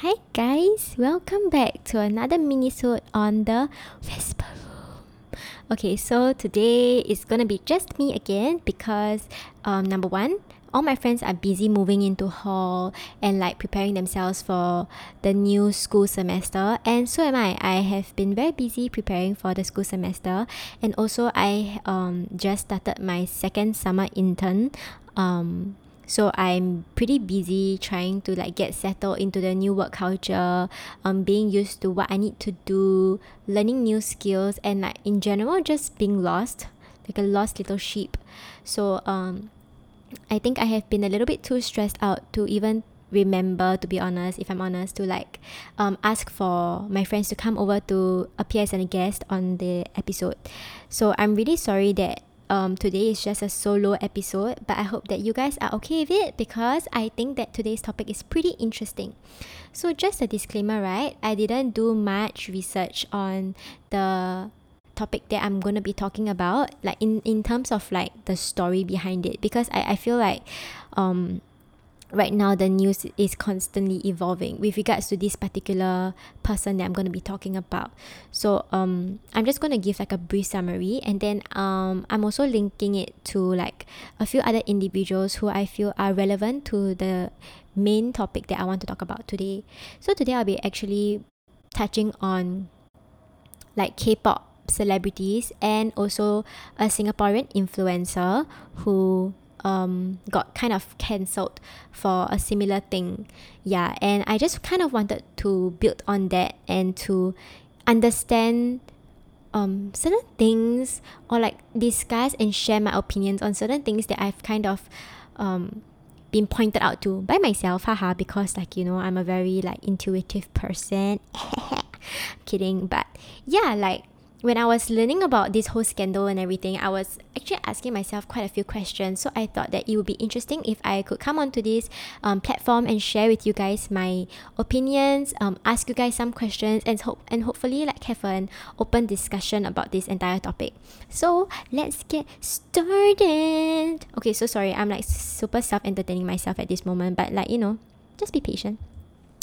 Hi guys, welcome back to another minisode on the Whisper Room. Okay, so today is gonna be just me again because um number one, all my friends are busy moving into hall and like preparing themselves for the new school semester and so am I. I have been very busy preparing for the school semester and also I um just started my second summer intern um so I'm pretty busy trying to like get settled into the new work culture um being used to what I need to do learning new skills and like in general just being lost like a lost little sheep. So um I think I have been a little bit too stressed out to even remember to be honest if i'm honest to like um ask for my friends to come over to appear as a guest on the episode. So i'm really sorry that um today is just a solo episode but i hope that you guys are okay with it because i think that today's topic is pretty interesting. So just a disclaimer right? I didn't do much research on the topic that I'm going to be talking about like in in terms of like the story behind it because I I feel like um right now the news is constantly evolving with regards to this particular person that I'm going to be talking about. So um I'm just going to give like a brief summary and then um I'm also linking it to like a few other individuals who I feel are relevant to the main topic that I want to talk about today. So today I'll be actually touching on like K-pop celebrities and also a Singaporean influencer who um, got kind of cancelled for a similar thing. Yeah, and I just kind of wanted to build on that and to understand um, certain things or like discuss and share my opinions on certain things that I've kind of um, been pointed out to by myself, haha, because like you know I'm a very like intuitive person. Kidding, but yeah, like when I was learning about this whole scandal and everything, I was actually asking myself quite a few questions. So I thought that it would be interesting if I could come onto this um, platform and share with you guys my opinions, um, ask you guys some questions, and hope and hopefully like have an open discussion about this entire topic. So let's get started. Okay, so sorry, I'm like super self entertaining myself at this moment, but like you know, just be patient.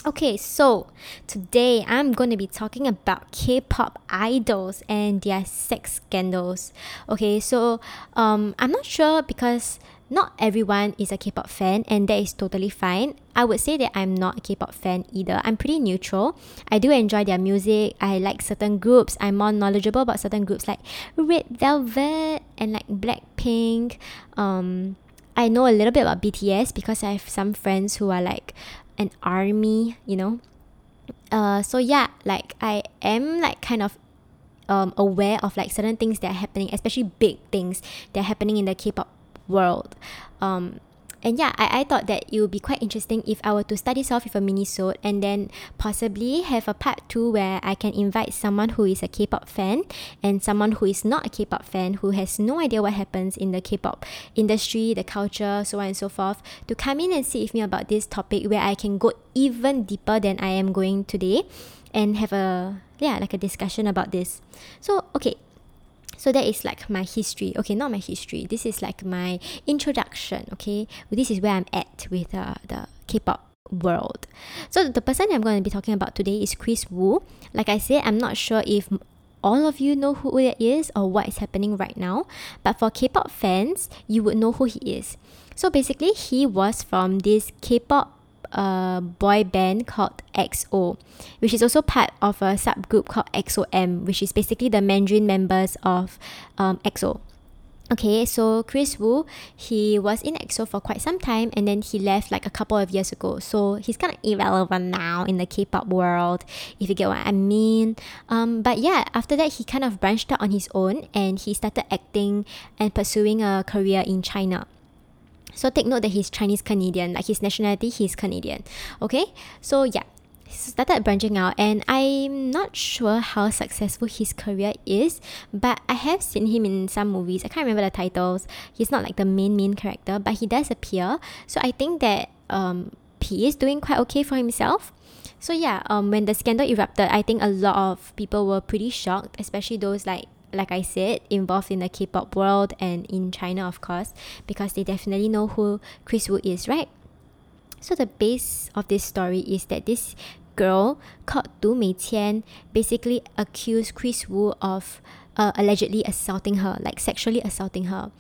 Okay, so today I'm going to be talking about K-pop idols and their sex scandals. Okay, so um, I'm not sure because not everyone is a K-pop fan, and that is totally fine. I would say that I'm not a K-pop fan either. I'm pretty neutral. I do enjoy their music. I like certain groups. I'm more knowledgeable about certain groups like Red Velvet and like Blackpink. Um, I know a little bit about BTS because I have some friends who are like an army, you know. Uh, so yeah, like I am like kind of um, aware of like certain things that are happening, especially big things that are happening in the K-pop world. Um, and yeah, I, I thought that it would be quite interesting if I were to start this off with a mini-sode and then possibly have a part two where I can invite someone who is a K-pop fan and someone who is not a K-pop fan who has no idea what happens in the K-pop industry, the culture, so on and so forth, to come in and sit with me about this topic where I can go even deeper than I am going today and have a yeah like a discussion about this. So okay, so that is like my history. Okay not my history. This is like my introduction okay? This is where i'm at with uh, the k-pop world. So the person i'm going to be talking about today is Kris Wu. Like i said i'm not sure if all of you know who it is or what is happening right now but for k-pop fans you would know who he is. So basically he was from this k-pop a boy band called EXO, which is also part of a subgroup called EXO-M, which is basically the Mandarin members of um, EXO. Okay, so Kris Wu, he was in EXO for quite some time and then he left like a couple of years ago. So he's kind of irrelevant now in the K-pop world, if you get what I mean. Um, but yeah, after that he kind of branched out on his own and he started acting and pursuing a career in China. So take note that he's Chinese Canadian, like his nationality, he's Canadian. Okay, so yeah, he started branching out, and I'm not sure how successful his career is, but I have seen him in some movies. I can't remember the titles. He's not like the main main character, but he does appear. So I think that um he is doing quite okay for himself. So yeah, um, when the scandal erupted, I think a lot of people were pretty shocked, especially those like like I said, involved in the K-pop world and in China, of course, because they definitely know who Kris Wu is, right? So the base of this story is that this girl called Du Meiqian basically accused Kris Wu of uh, allegedly assaulting her, like sexually assaulting her.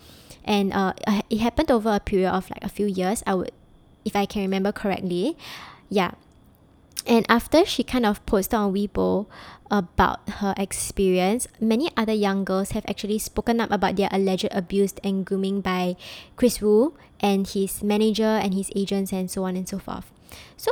And uh, it happened over a period of like a few years, I would, if I can remember correctly. Yeah. And after she kind of posted on Weibo about her experience, many other young girls have actually spoken up about their alleged abuse and grooming by Kris Wu and his manager and his agents and so on and so forth. So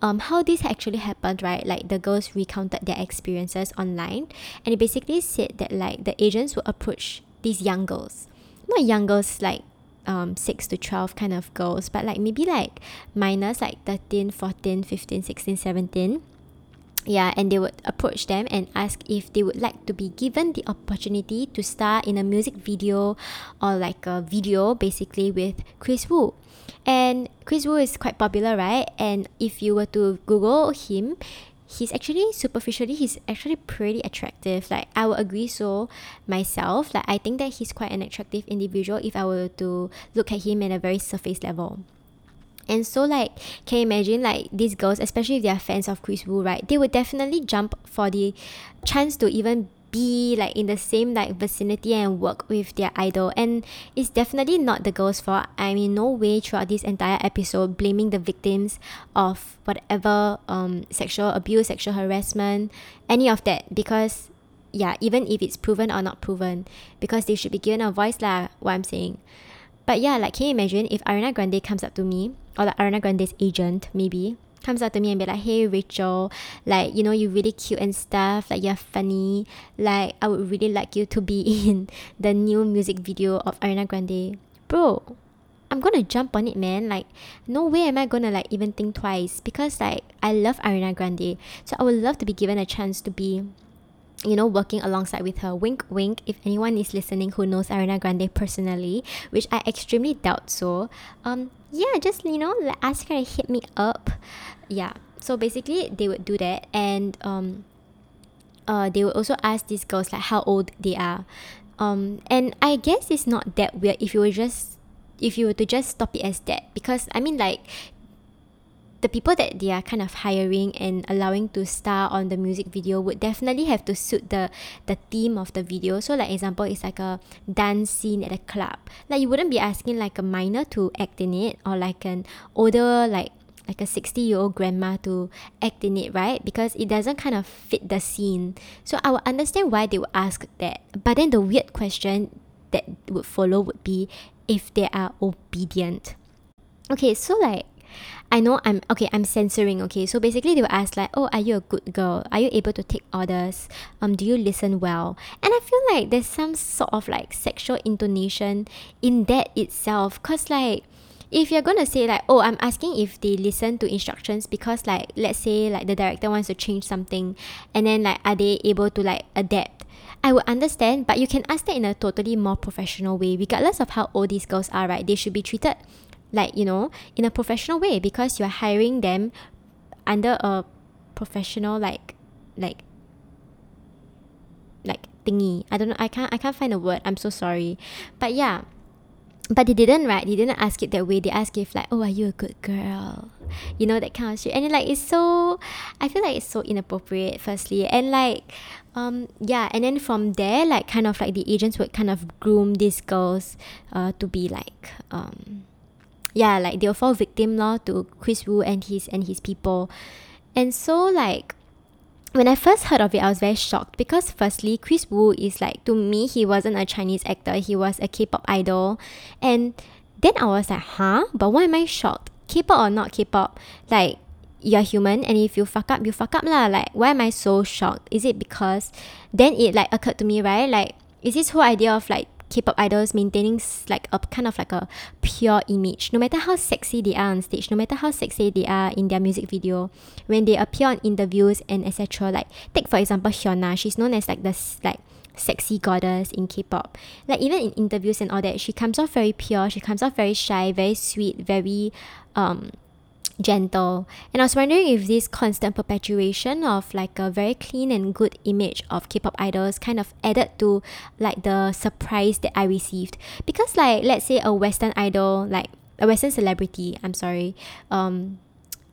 um, how this actually happened, right? Like the girls recounted their experiences online, and it basically said that like the agents would approach these young girls, not young girls like um 6 to 12 kind of girls, but like maybe like minors like 13, 14, 15, 16, 17 yeah and they would approach them and ask if they would like to be given the opportunity to star in a music video or like a video basically with Kris Wu. And Kris Wu is quite popular right? And if you were to google him he's actually superficially he's actually pretty attractive. Like I would agree so myself. Like I think that he's quite an attractive individual if I were to look at him at a very surface level. And so like can you imagine like these girls especially if they are fans of Kris Wu right they would definitely jump for the chance to even be like in the same like vicinity and work with their idol. And it's definitely not the girl's fault. I mean no way throughout this entire episode blaming the victims of whatever um sexual abuse sexual harassment any of that. Because yeah even if it's proven or not proven because they should be given a voice lah what i'm saying. But yeah like can you imagine if ariana grande comes up to me or like ariana grande's agent maybe comes up to me and be like, hey, Rachel, like, you know, you're really cute and stuff, like, you're funny, like, I would really like you to be in the new music video of Ariana Grande. Bro, I'm gonna jump on it, man. Like, no way am I gonna, like, even think twice because, like, I love Ariana Grande. So I would love to be given a chance to be you know, working alongside with her. Wink, wink. If anyone is listening who knows Ariana Grande personally, which I extremely doubt so, um, yeah, just you know, ask her to hit me up. Yeah. So basically, they would do that, and um, uh, they would also ask these girls like how old they are, um, and I guess it's not that weird if you were just if you were to just stop it as that because I mean like the people that they are kind of hiring and allowing to star on the music video would definitely have to suit the the theme of the video. So like example it's like a dance scene at a club. Like you wouldn't be asking like a minor to act in it or like an older like like a 60 year old grandma to act in it, right? Because it doesn't kind of fit the scene. So I would understand why they would ask that. But then the weird question that would follow would be if they are obedient. Okay, so like I know I'm okay, I'm censoring, okay. So basically they will ask like, Oh, are you a good girl? Are you able to take orders? Um, do you listen well? And I feel like there's some sort of like sexual intonation in that itself. Cause like if you're gonna say like, oh, I'm asking if they listen to instructions because like let's say like the director wants to change something and then like are they able to like adapt? I would understand, but you can ask that in a totally more professional way, regardless of how old these girls are, right? They should be treated like you know in a professional way because you're hiring them under a professional like like like thingy. I don't know i can't i can't find a word. I'm so sorry. But yeah but they didn't right? They didn't ask it that way. They asked if like oh are you a good girl? You know that kind of shit. And like it's so i feel like it's so inappropriate firstly. And like um yeah and then from there like kind of like the agents would kind of groom these girls uh to be like um yeah, like they'll fall victim law to Kris Wu and his and his people. And so like when I first heard of it, I was very shocked because firstly, Kris Wu is like to me, he wasn't a Chinese actor, he was a K-pop idol. And then I was like, huh? But why am I shocked? K-pop or not K-pop? Like you're human and if you fuck up, you fuck up lah. Like why am I so shocked? Is it because then it like occurred to me, right? Like is this whole idea of like K-pop idols maintaining like a kind of like a pure image. No matter how sexy they are on stage, no matter how sexy they are in their music video, when they appear on interviews and etc. Like take for example Hyuna, she's known as like the like sexy goddess in K-pop. Like even in interviews and all that, she comes off very pure. She comes off very shy, very sweet, very um gentle. And I was wondering if this constant perpetuation of like a very clean and good image of K-pop idols kind of added to like the surprise that I received. Because like let's say a Western idol, like a Western celebrity, I'm sorry, um,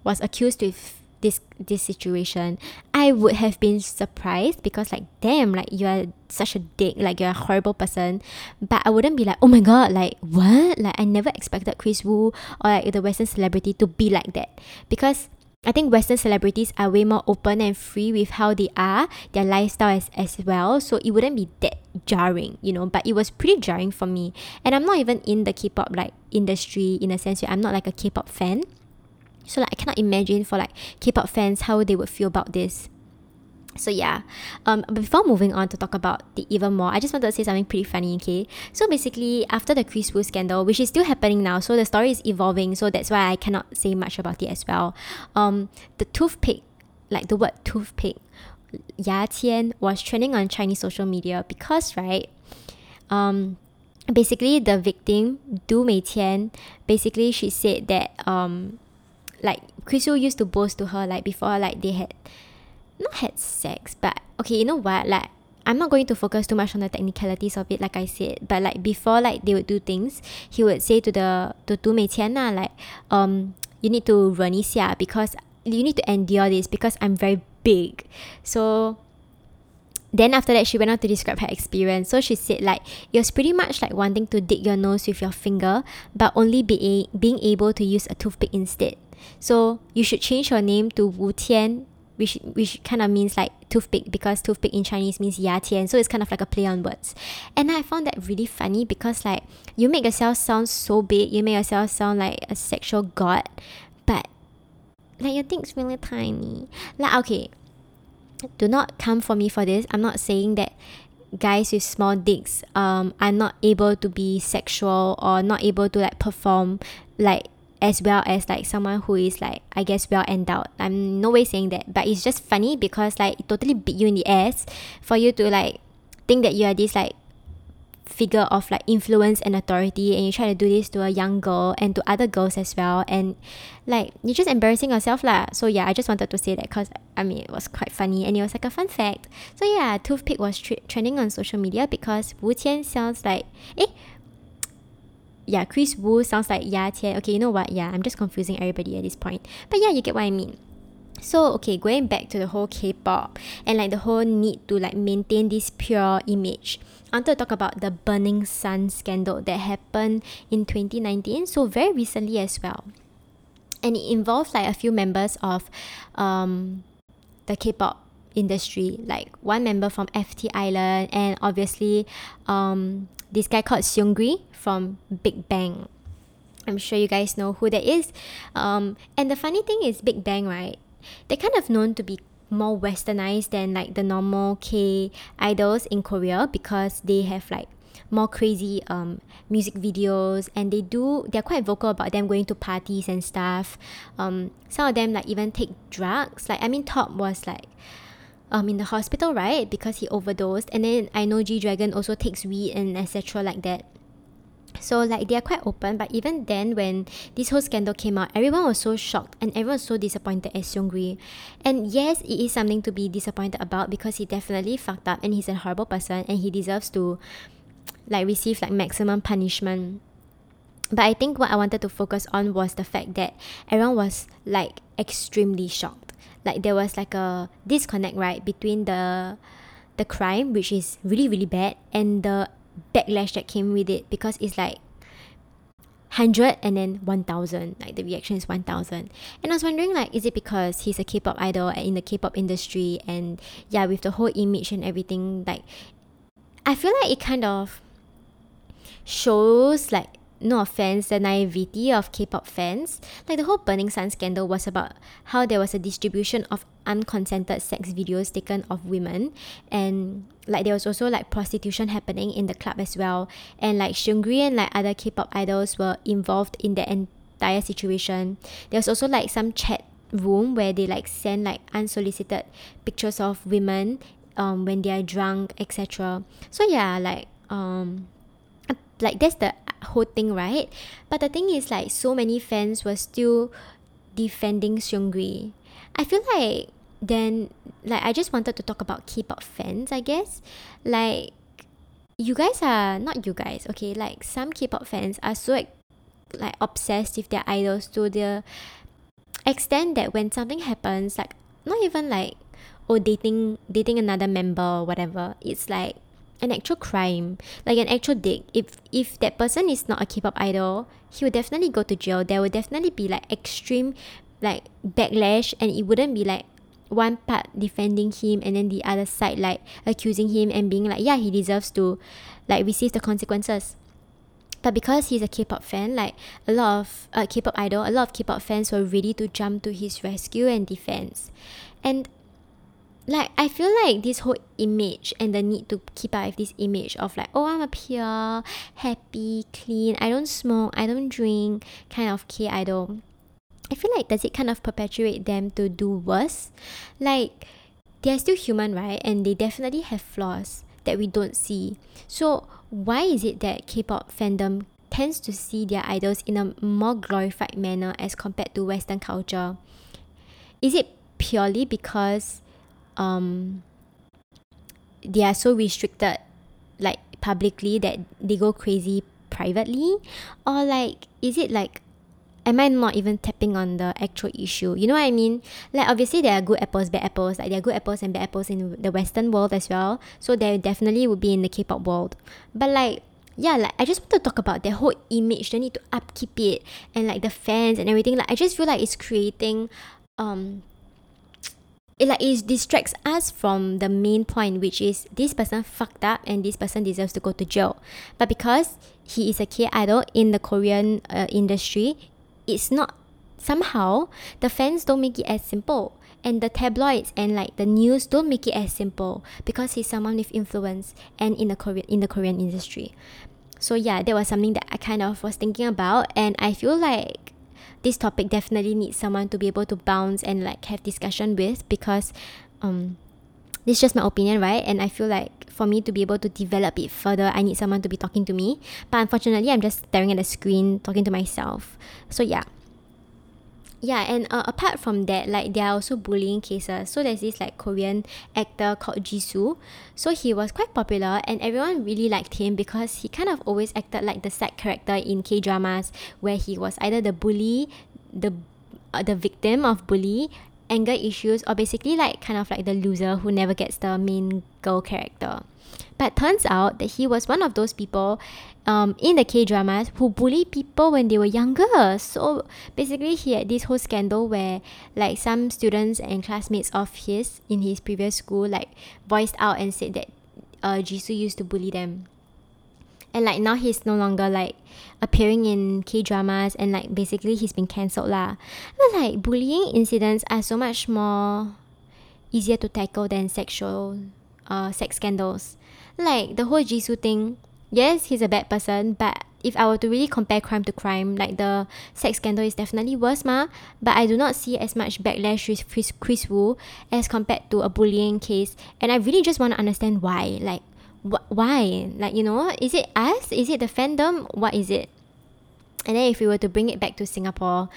was accused with this this situation, I would have been surprised because like damn, like you are such a dick, like you're a horrible person. But I wouldn't be like, oh my god, like what? Like I never expected Kris Wu or like the Western celebrity to be like that. Because I think Western celebrities are way more open and free with how they are, their lifestyle as, as well. So it wouldn't be that jarring, you know. But it was pretty jarring for me. And I'm not even in the K-pop like industry in a sense where I'm not like a K-pop fan. So like I cannot imagine for like K-pop fans how they would feel about this. So yeah, um, before moving on to talk about the even more, I just wanted to say something pretty funny. Okay, so basically after the Kris Wu scandal, which is still happening now, so the story is evolving. So that's why I cannot say much about it as well. Um, the toothpick, like the word toothpick, Ya Qian was trending on Chinese social media because right, um, basically the victim Du Meiqian, basically she said that um like Kris used to boast to her like before like they had not had sex, but okay, you know what? Like I'm not going to focus too much on the technicalities of it, like I said. But like before, like they would do things, he would say to the to 读美千 lah, like um you need to run 一下 because you need to endure this because I'm very big. So then after that she went on to describe her experience. So she said like it was pretty much like wanting to dig your nose with your finger, but only being being able to use a toothpick instead so you should change your name to wu qian which which kind of means like toothpick because toothpick in Chinese means ya qian, so it's kind of like a play on words. And I found that really funny because like you make yourself sound so big, you make yourself sound like a sexual god, but like your thing's really tiny. Like okay, do not come for me for this. I'm not saying that guys with small dicks um are not able to be sexual or not able to like perform like as well as like someone who is like I guess well endowed. I'm no way saying that, but it's just funny because like it totally beat you in the ass for you to like think that you are this like figure of like influence and authority and you try to do this to a young girl and to other girls as well. And like you're just embarrassing yourself lah. So yeah I just wanted to say that because I mean it was quite funny and it was like a fun fact. So yeah toothpick was tre- trending on social media because Wu Qian sounds like eh yeah Kris Wu sounds like Ya Qian okay you know what? Yeah I'm just confusing everybody at this point. But yeah you get what I mean. So okay going back to the whole k-pop and like the whole need to like maintain this pure image. I wanted to talk about the burning sun scandal that happened in 2019 so very recently as well. And it involves like a few members of um, the k-pop industry like one member from ft island and obviously um, this guy called seungri from big bang i'm sure you guys know who that is um, and the funny thing is big bang right they're kind of known to be more westernized than like the normal K idols in Korea because they have like more crazy um music videos and they do they're quite vocal about them going to parties and stuff. Um some of them like even take drugs. Like I mean Top was like um in the hospital right because he overdosed and then I know G Dragon also takes weed and etc like that. So like they are quite open, but even then when this whole scandal came out, everyone was so shocked and everyone was so disappointed at Seungri. And yes, it is something to be disappointed about because he definitely fucked up and he's a horrible person and he deserves to like receive like maximum punishment. But I think what I wanted to focus on was the fact that everyone was like extremely shocked. Like there was like a disconnect right between the the crime, which is really really bad, and the backlash that came with it because it's like 100 and then 1000 like the reaction is 1000 and i was wondering like is it because he's a k-pop idol in the k-pop industry and yeah with the whole image and everything like i feel like it kind of shows like no offense, the naivety of K-pop fans. Like the whole Burning Sun scandal was about how there was a distribution of unconsented sex videos taken of women and like there was also like prostitution happening in the club as well. And like Seungri and like other K-pop idols were involved in the entire situation. There was also like some chat room where they like send like unsolicited pictures of women um when they are drunk, etc. So yeah, like um like that's the whole thing, right? But the thing is, like, so many fans were still defending Seungri. I feel like then, like, I just wanted to talk about K-pop fans, I guess. Like, you guys are not you guys, okay? Like, some K-pop fans are so like obsessed with their idols to the extent that when something happens, like not even like oh dating dating another member or whatever, it's like an actual crime, like an actual dick. If if that person is not a K-pop idol, he would definitely go to jail. There would definitely be like extreme like backlash and it wouldn't be like one part defending him and then the other side like accusing him and being like yeah he deserves to like receive the consequences but because he's a K-pop fan, like a lot of uh, K-pop idol, a lot of K-pop fans were ready to jump to his rescue and defense. And like I feel like this whole image and the need to keep up with this image of like, oh I'm a pure, happy, clean, I don't smoke, I don't drink kind of K idol. I feel like does it kind of perpetuate them to do worse? Like they're still human, right? And they definitely have flaws that we don't see. So why is it that K-pop fandom tends to see their idols in a more glorified manner as compared to Western culture? Is it purely because um, they are so restricted, like publicly, that they go crazy privately, or like is it like am I not even tapping on the actual issue? You know what I mean? Like obviously there are good apples, bad apples. Like there are good apples and bad apples in the Western world as well. So there definitely would be in the K-pop world. But like yeah, like I just want to talk about their whole image. They need to upkeep it and like the fans and everything. Like I just feel like it's creating um it like it distracts us from the main point which is this person fucked up and this person deserves to go to jail. But because he is a K idol in the Korean uh, industry it's not somehow the fans don't make it as simple. And the tabloids and like the news don't make it as simple because he's someone with influence and in the Korean in the Korean industry. So yeah, that was something that I kind of was thinking about. And I feel like this topic definitely needs someone to be able to bounce and like have discussion with because um this is just my opinion, right? And I feel like for me to be able to develop it further, I need someone to be talking to me. But unfortunately, I'm just staring at the screen, talking to myself. So yeah. Yeah, and uh, apart from that, like there are also bullying cases. So there's this like Korean actor called Jisoo. So he was quite popular, and everyone really liked him because he kind of always acted like the side character in K dramas, where he was either the bully, the uh, the victim of bully anger issues or basically like kind of like the loser who never gets the main girl character. But turns out that he was one of those people um, in the K dramas who bullied people when they were younger. So basically, he had this whole scandal where like some students and classmates of his in his previous school like voiced out and said that uh, Jisoo used to bully them and like now he's no longer like appearing in K dramas and like basically he's been cancelled lah. But like bullying incidents are so much more easier to tackle than sexual uh sex scandals. Like the whole Jisoo thing, yes, he's a bad person, but if I were to really compare crime to crime, like the sex scandal is definitely worse, ma. But I do not see as much backlash with Chris, Kris Wu as compared to a bullying case, and I really just want to understand why. Like, wh- why? Like, you know, is it us? Is it the fandom? What is it? And then if we were to bring it back to Singapore,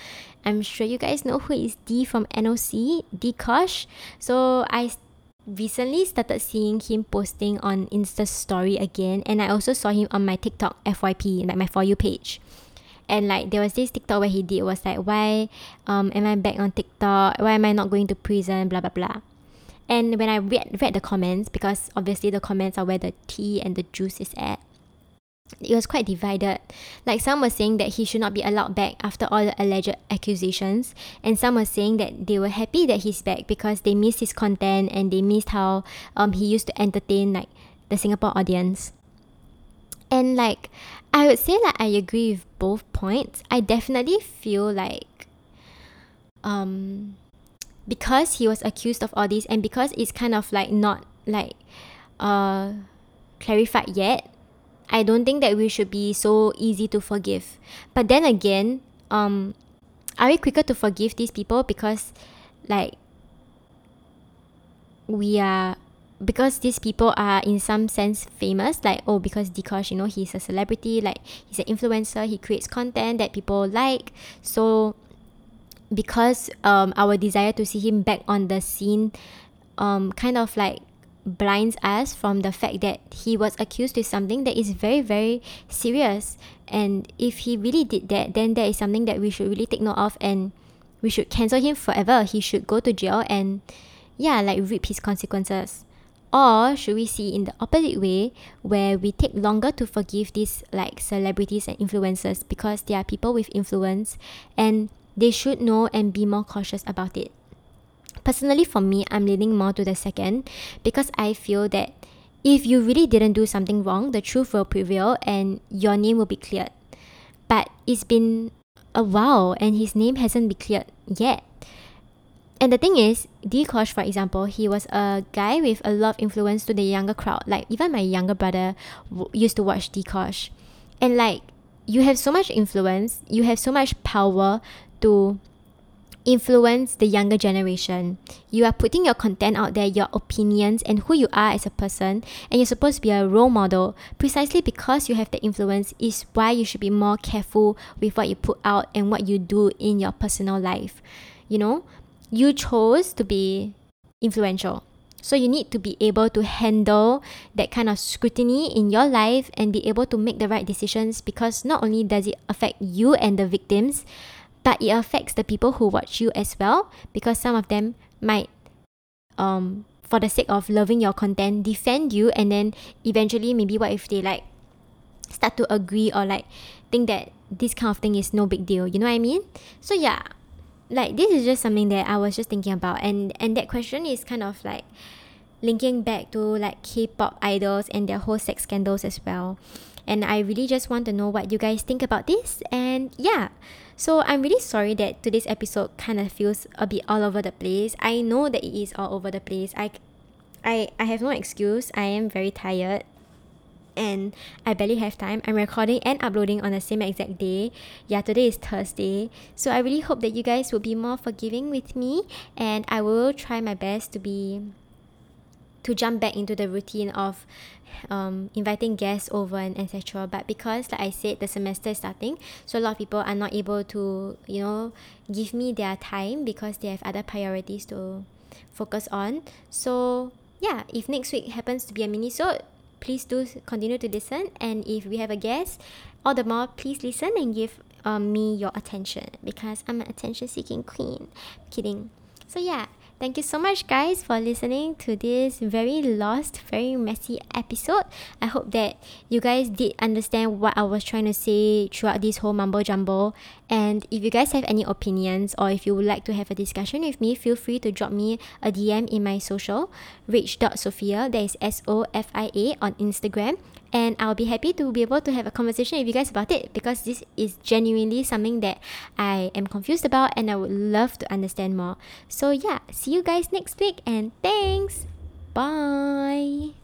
I'm sure you guys know who is D from NOC, Dee Kosh. So I recently started seeing him posting on Insta story again and I also saw him on my TikTok FYP, like my For You page. And like there was this TikTok where he did was like why um am I back on TikTok? Why am I not going to prison? Blah blah blah. And when I read read the comments, because obviously the comments are where the tea and the juice is at, it was quite divided. Like some were saying that he should not be allowed back after all the alleged accusations, and some were saying that they were happy that he's back because they missed his content and they missed how um he used to entertain like the Singapore audience. And like I would say like I agree with both points. I definitely feel like um because he was accused of all this and because it's kind of like not like uh clarified yet i don't think that we should be so easy to forgive. But then again um are we quicker to forgive these people because like we are because these people are in some sense famous like oh because Dee Kosh you know he's a celebrity like he's an influencer he creates content that people like. So because um our desire to see him back on the scene um kind of like blinds us from the fact that he was accused with something that is very very serious and if he really did that then that is something that we should really take note of and we should cancel him forever. He should go to jail and yeah, like reap his consequences. Or should we see in the opposite way where we take longer to forgive these like celebrities and influencers because they are people with influence and they should know and be more cautious about it. Personally, for me, I'm leaning more to the second because I feel that if you really didn't do something wrong, the truth will prevail and your name will be cleared. But it's been a while and his name hasn't been cleared yet. And the thing is, Dee Kosh, for example, he was a guy with a lot of influence to the younger crowd. Like, even my younger brother w- used to watch Dee Kosh. And, like, you have so much influence, you have so much power to influence the younger generation. You are putting your content out there, your opinions, and who you are as a person, and you're supposed to be a role model. Precisely because you have the influence, is why you should be more careful with what you put out and what you do in your personal life. You know, you chose to be influential. So you need to be able to handle that kind of scrutiny in your life and be able to make the right decisions because not only does it affect you and the victims, but it affects the people who watch you as well because some of them might um for the sake of loving your content defend you and then eventually maybe what if they like start to agree or like think that this kind of thing is no big deal you know what i mean? So yeah like this is just something that i was just thinking about and and that question is kind of like linking back to like k-pop idols and their whole sex scandals as well and I really just want to know what you guys think about this. And yeah, so I'm really sorry that today's episode kind of feels a bit all over the place. I know that it is all over the place. I, I, I have no excuse. I am very tired and I barely have time. I'm recording and uploading on the same exact day. Yeah, today is Thursday. So I really hope that you guys will be more forgiving with me and I will try my best to be to jump back into the routine of um, inviting guests over and etc. But because like I said, the semester is starting, so a lot of people are not able to, you know, give me their time because they have other priorities to focus on. So yeah, if next week happens to be a mini so please do continue to listen. And if we have a guest, all the more please listen and give um, me your attention because I'm an attention seeking queen. Kidding. So yeah. Thank you so much, guys, for listening to this very lost, very messy episode. I hope that you guys did understand what I was trying to say throughout this whole mumbo jumbo. And if you guys have any opinions or if you would like to have a discussion with me, feel free to drop me a DM in my social, rich.sofia, that is S O F I A, on Instagram and I'll be happy to be able to have a conversation with you guys about it because this is genuinely something that I am confused about and I would love to understand more. So, yeah, see you guys next week and thanks. Bye.